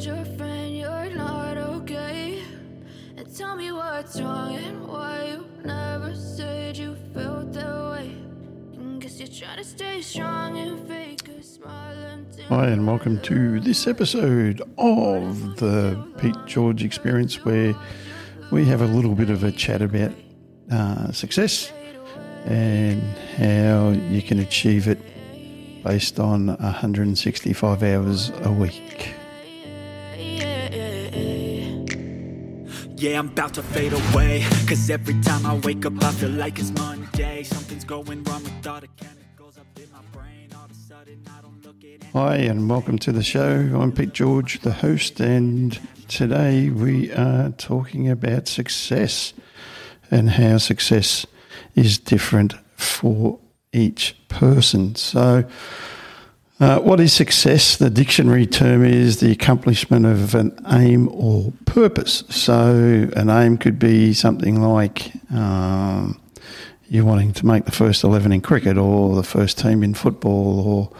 told your friend you're not okay. And tell me what's wrong and why you never said you felt that way. And guess you're trying to stay strong and fake a smile. Hi, and welcome to this episode of the Pete George Experience, where we have a little bit of a chat about uh, success and how you can achieve it based on 165 hours a week. Yeah, I'm about to fade away. Cause every time I wake up, I feel like it's Monday. Something's going wrong with all the chemicals up in my brain. All of a sudden, I don't look at Hi, and welcome to the show. I'm Pete George, the host, and today we are talking about success and how success is different for each person. So, uh, what is success? The dictionary term is the accomplishment of an aim or purpose. So, an aim could be something like um, you're wanting to make the first 11 in cricket or the first team in football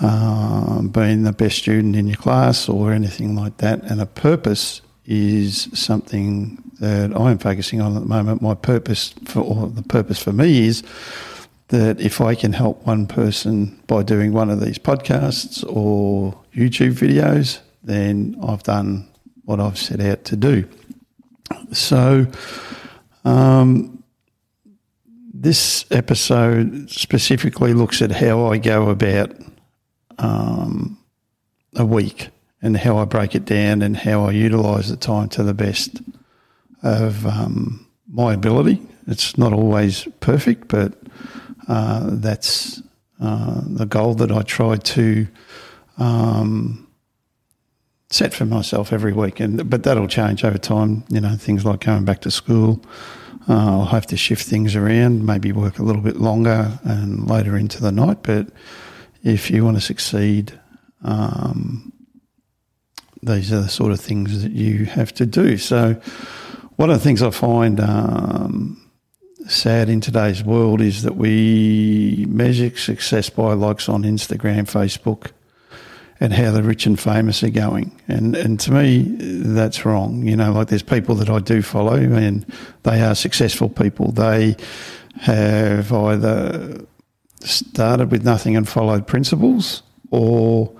or um, being the best student in your class or anything like that. And a purpose is something that I'm focusing on at the moment. My purpose for, or the purpose for me is that if I can help one person by doing one of these podcasts or YouTube videos, then I've done what I've set out to do. So, um, this episode specifically looks at how I go about um, a week and how I break it down and how I utilise the time to the best of um, my ability. It's not always perfect, but uh, that's uh, the goal that I try to um, set for myself every week. And but that'll change over time. You know, things like going back to school. Uh, I'll have to shift things around, maybe work a little bit longer and later into the night. But if you want to succeed, um, these are the sort of things that you have to do. So, one of the things I find um, sad in today's world is that we measure success by likes on Instagram, Facebook, and how the rich and famous are going. And and to me, that's wrong. You know, like there's people that I do follow, and they are successful people. They have either started with nothing and followed principles, or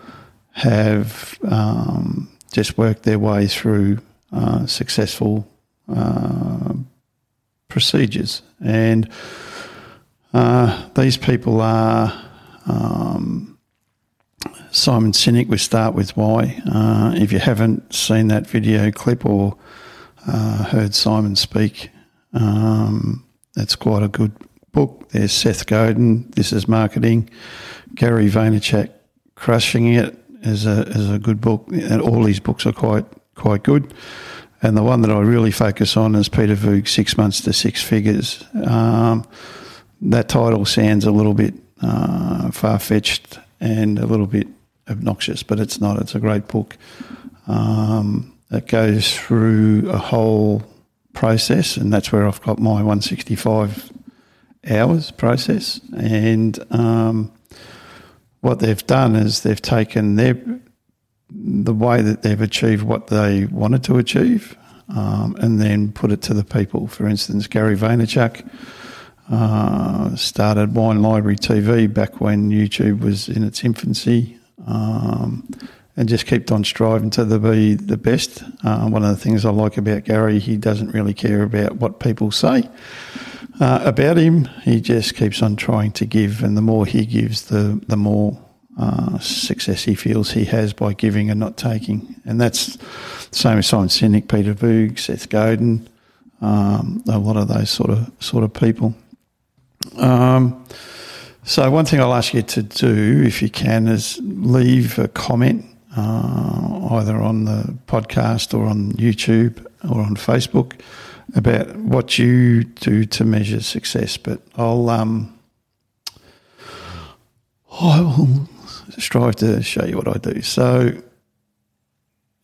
have um, just worked their way through uh, successful uh, procedures. And uh, these people are um, Simon Sinek We Start With Why. Uh, if you haven't seen that video clip or uh, heard Simon speak, um, it's quite a good book. There's Seth Godin, This is Marketing, Gary Vaynerchuk, Crushing It is a, is a good book. And all these books are quite quite good. And the one that I really focus on is Peter Voogd, Six Months to Six Figures. Um, that title sounds a little bit uh, far fetched and a little bit obnoxious, but it's not. It's a great book. Um, it goes through a whole process, and that's where I've got my 165 hours process. And um, what they've done is they've taken their the way that they've achieved what they wanted to achieve, um, and then put it to the people. For instance, Gary Vaynerchuk uh, started Wine Library TV back when YouTube was in its infancy, um, and just kept on striving to the, be the best. Uh, one of the things I like about Gary, he doesn't really care about what people say. Uh, about him, he just keeps on trying to give, and the more he gives, the the more uh, success he feels he has by giving and not taking. And that's the same as Simon Sinek, Peter Voogd, Seth Godin, um, a lot of those sort of sort of people. Um, so one thing I'll ask you to do, if you can, is leave a comment uh, either on the podcast or on YouTube or on Facebook about what you do to measure success. But I'll um, I will strive to show you what I do. So,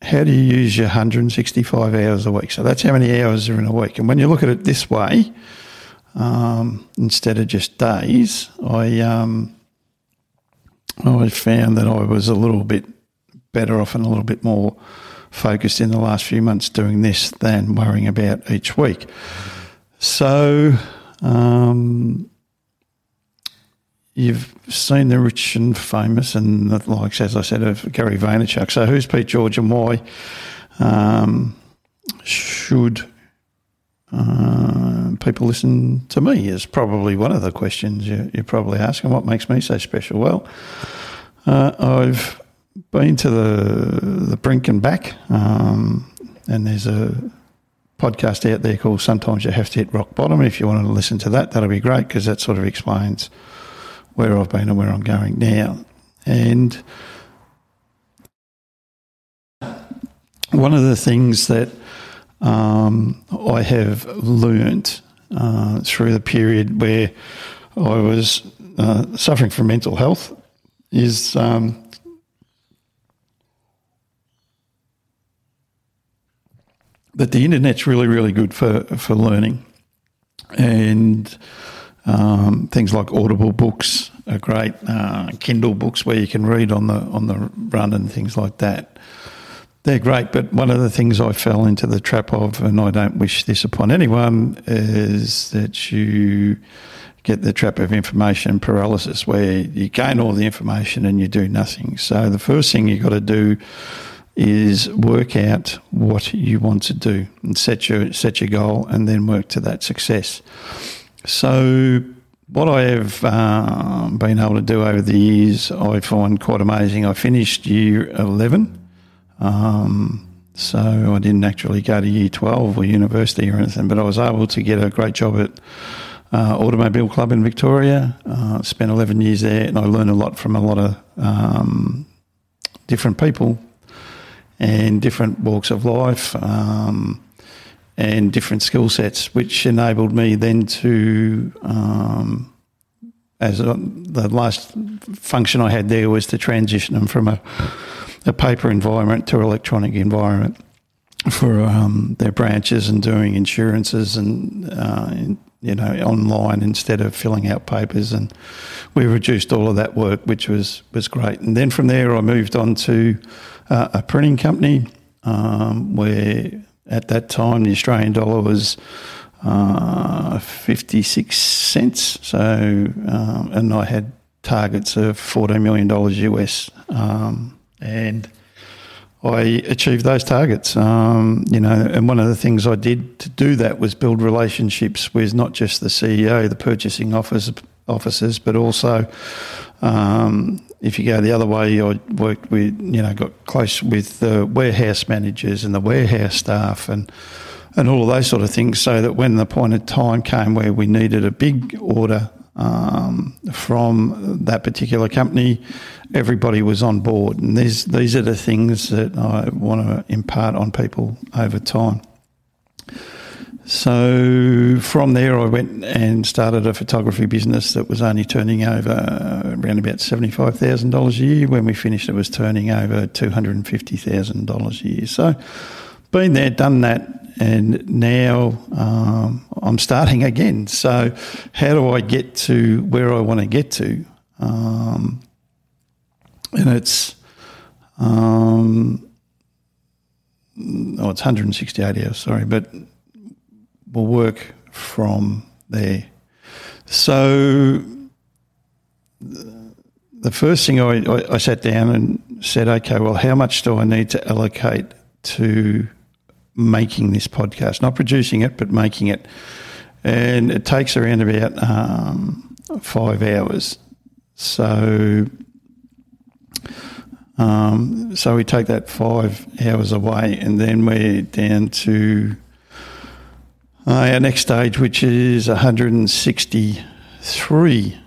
how do you use your 165 hours a week? So that's how many hours are in a week. And when you look at it this way, um, instead of just days, I um, I found that I was a little bit better off and a little bit more focused in the last few months doing this than worrying about each week. So, um, you've seen the rich and famous and the likes, as I said, of Gary Vaynerchuk. So, who's Pete George and why um, should uh, people listen to me? Is probably one of the questions you, you're probably asking. What makes me so special? Well, uh, I've been to the the brink and back, um, and there's a podcast out there called "Sometimes You Have to Hit Rock Bottom." If you want to listen to that, that'll be great because that sort of explains where I've been and where I'm going now. And one of the things that um, I have learnt uh, through the period where I was uh, suffering from mental health is um, that the internet's really, really good for, for learning. And um, things like Audible books are great, uh, Kindle books where you can read on the on the run and things like that. They're great, but one of the things I fell into the trap of, and I don't wish this upon anyone, is that you get the trap of information paralysis, where you gain all the information and you do nothing. So the first thing you've got to do is work out what you want to do and set your set your goal, and then work to that success. So what I have uh, been able to do over the years, I find quite amazing. I finished year eleven. Um, so I didn't actually go to year 12 or university or anything, but I was able to get a great job at uh, Automobile Club in Victoria. Uh, spent 11 years there and I learned a lot from a lot of um, different people and different walks of life um, and different skill sets, which enabled me then to, um, as a, the last function I had there was to transition them from a, a paper environment to an electronic environment for um, their branches and doing insurances and uh, you know online instead of filling out papers. And we reduced all of that work which was was great. And then from there I moved on to uh, a printing company um, where at that time the Australian dollar was uh, 56 cents so um, and I had targets of 14 million dollars US um, and I achieved those targets. Um, you know, and one of the things I did to do that was build relationships with not just the CEO, the purchasing office, officers, but also um, if you go the other way, I worked with, you know, got close with the warehouse managers and the warehouse staff and and all of those sort of things, so that when the appointed time came where we needed a big order um, from that particular company, everybody was on board. And these these are the things that I want to impart on people over time. So from there, I went and started a photography business that was only turning over around about seventy five thousand dollars a year. When we finished, it was turning over two hundred and fifty thousand dollars a year. So been there, done that, and now um, I'm starting again. So, how do I get to where I want to get to? Um, and it's um, oh, it's 168 hours. Sorry, but we'll work from there. So, the first thing I, I, I sat down and said, okay, well, how much do I need to allocate to making this podcast, not producing it, but making it. And it takes around about um, five hours. So, um, so we take that five hours away, and then we're down to uh, our next stage, which is 163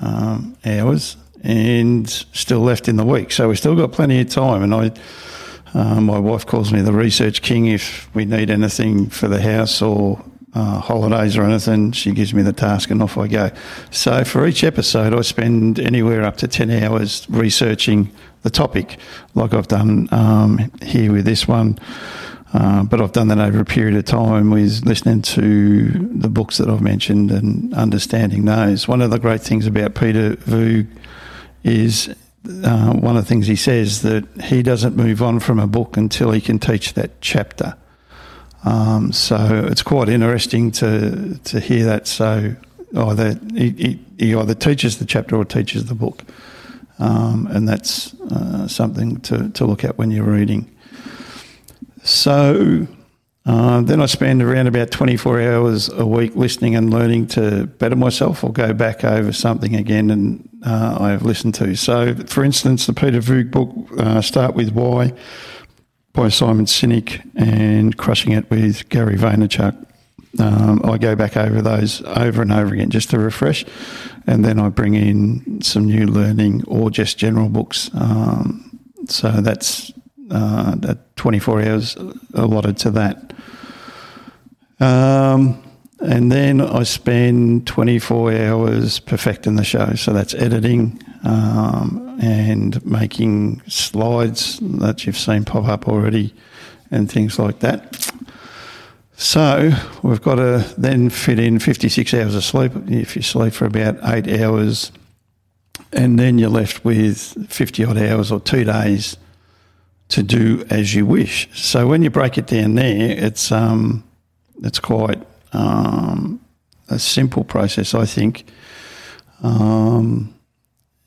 um, hours, and still left in the week. So we've still got plenty of time, and I uh, my wife calls me the research king. If we need anything for the house or uh, holidays or anything, she gives me the task and off I go. So for each episode, I spend anywhere up to 10 hours researching the topic, like I've done um, here with this one. Uh, but I've done that over a period of time with listening to the books that I've mentioned and understanding those. One of the great things about Peter Voogd is uh, one of the things he says that he doesn't move on from a book until he can teach that chapter. Um, so it's quite interesting to to hear that. So either he, he, he either teaches the chapter or teaches the book, um, and that's uh, something to, to look at when you're reading. So uh, then I spend around about 24 hours a week listening and learning to better myself or go back over something again and uh, I have listened to. So, for instance, the Peter Voogd book, uh, Start With Why by Simon Sinek and Crushing It with Gary Vaynerchuk. Um, I go back over those over and over again just to refresh, and then I bring in some new learning or just general books. Um, so that's uh, that 24 hours allotted to that. Um, and then I spend 24 hours perfecting the show. So that's editing um, and making slides that you've seen pop up already and things like that. So we've got to then fit in 56 hours of sleep. If you sleep for about eight hours, and then you're left with 50 odd hours or two days to do as you wish. So when you break it down there, it's um, it's quite um, a simple process, I think. Um,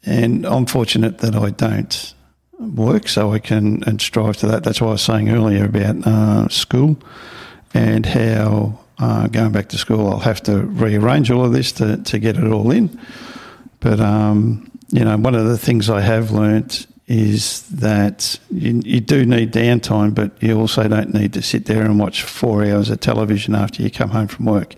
and I'm fortunate that I don't work, so I can and strive to that. That's why I was saying earlier about uh, school and how uh, going back to school, I'll have to rearrange all of this to, to get it all in. But, um, you know, one of the things I have learnt is that you, you, do need downtime, but you also don't need to sit there and watch four hours of television after you come home from work.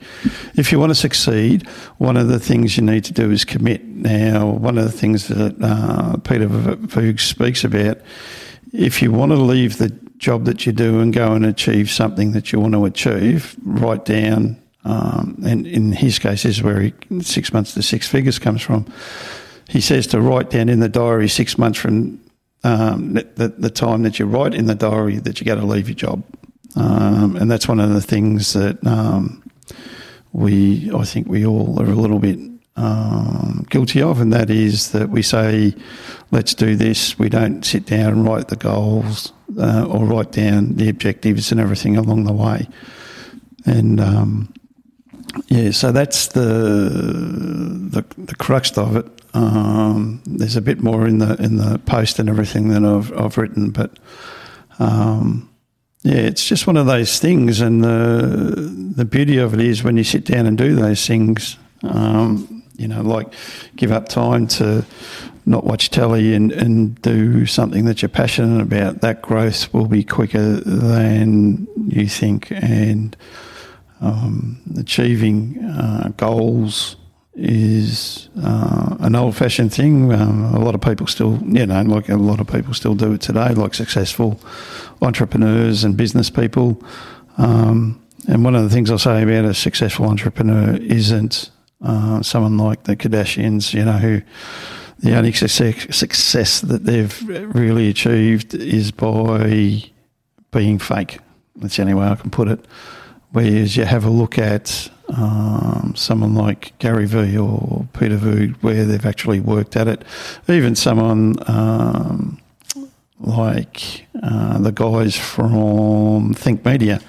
If you want to succeed, one of the things you need to do is commit. Now, one of the things that uh, Peter Voogd speaks about, if you want to leave the job that you do and go and achieve something that you want to achieve, write down, um, and in his case, this is where he, six months to six figures comes from he says to write down in the diary six months from um, the, the, time that you write in the diary that you got to leave your job. Um, and that's one of the things that um, we, I think we all are a little bit um, guilty of, and that is that we say, let's do this. We don't sit down and write the goals uh, or write down the objectives and everything along the way. And um, yeah, so that's the, the the crux of it. Um, there's a bit more in the in the post and everything that I've I've written, but um, yeah, it's just one of those things. And the the beauty of it is when you sit down and do those things, um, you know, like give up time to not watch telly and, and do something that you're passionate about. That growth will be quicker than you think, and um, achieving uh, goals is uh, an old-fashioned thing. Um, a lot of people still, you know, like a lot of people still do it today, like successful entrepreneurs and business people. Um, and one of the things I'll say about a successful entrepreneur isn't uh, someone like the Kardashians, you know, who the only success, success that they've really achieved is by being fake. That's the only way I can put it. Whereas you have a look at um, someone like Gary Vee or Peter Voogd, where they've actually worked at it. Even someone um, like uh, the guys from Think Media,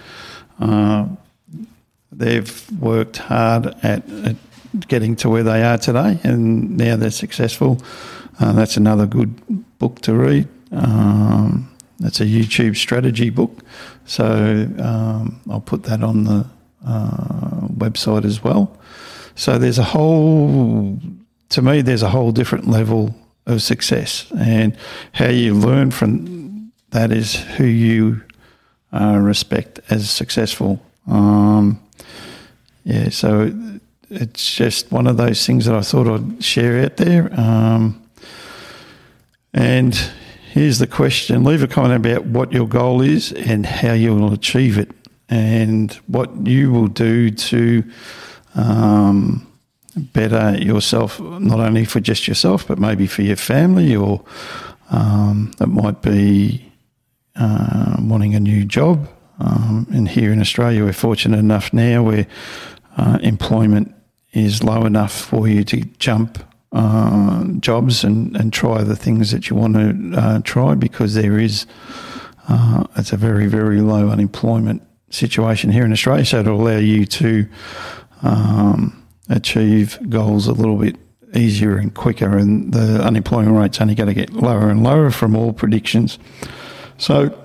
uh, they've worked hard at, at, getting to where they are today, and now they're successful. Uh, that's another good book to read. Um, it's a YouTube strategy book, so um, I'll put that on the uh, website as well. So there's a whole, to me, there's a whole different level of success, and how you learn from that is who you uh, respect as successful. Um, yeah, so it's just one of those things that I thought I'd share out there. Um, and Here's the question leave a comment about what your goal is and how you will achieve it, and what you will do to um, better yourself, not only for just yourself, but maybe for your family, or um, it might be uh, wanting a new job. Um, and here in Australia, we're fortunate enough now where uh, employment is low enough for you to jump uh, jobs and, and try the things that you want to uh, try because there is uh, it's a very very low unemployment situation here in Australia, so it'll allow you to um, achieve goals a little bit easier and quicker, and the unemployment rate's only going to get lower and lower from all predictions. So,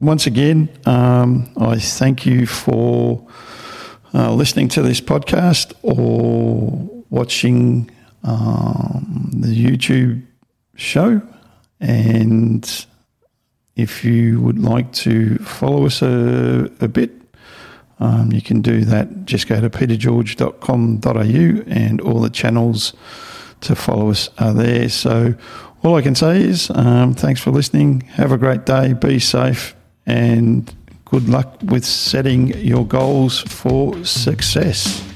once again, um, I thank you for uh, listening to this podcast or watching um, the YouTube show. And if you would like to follow us a, a bit, um, you can do that. Just go to petergeorge.com.au and all the channels to follow us are there. So, all I can say is um, thanks for listening. Have a great day. Be safe and good luck with setting your goals for success.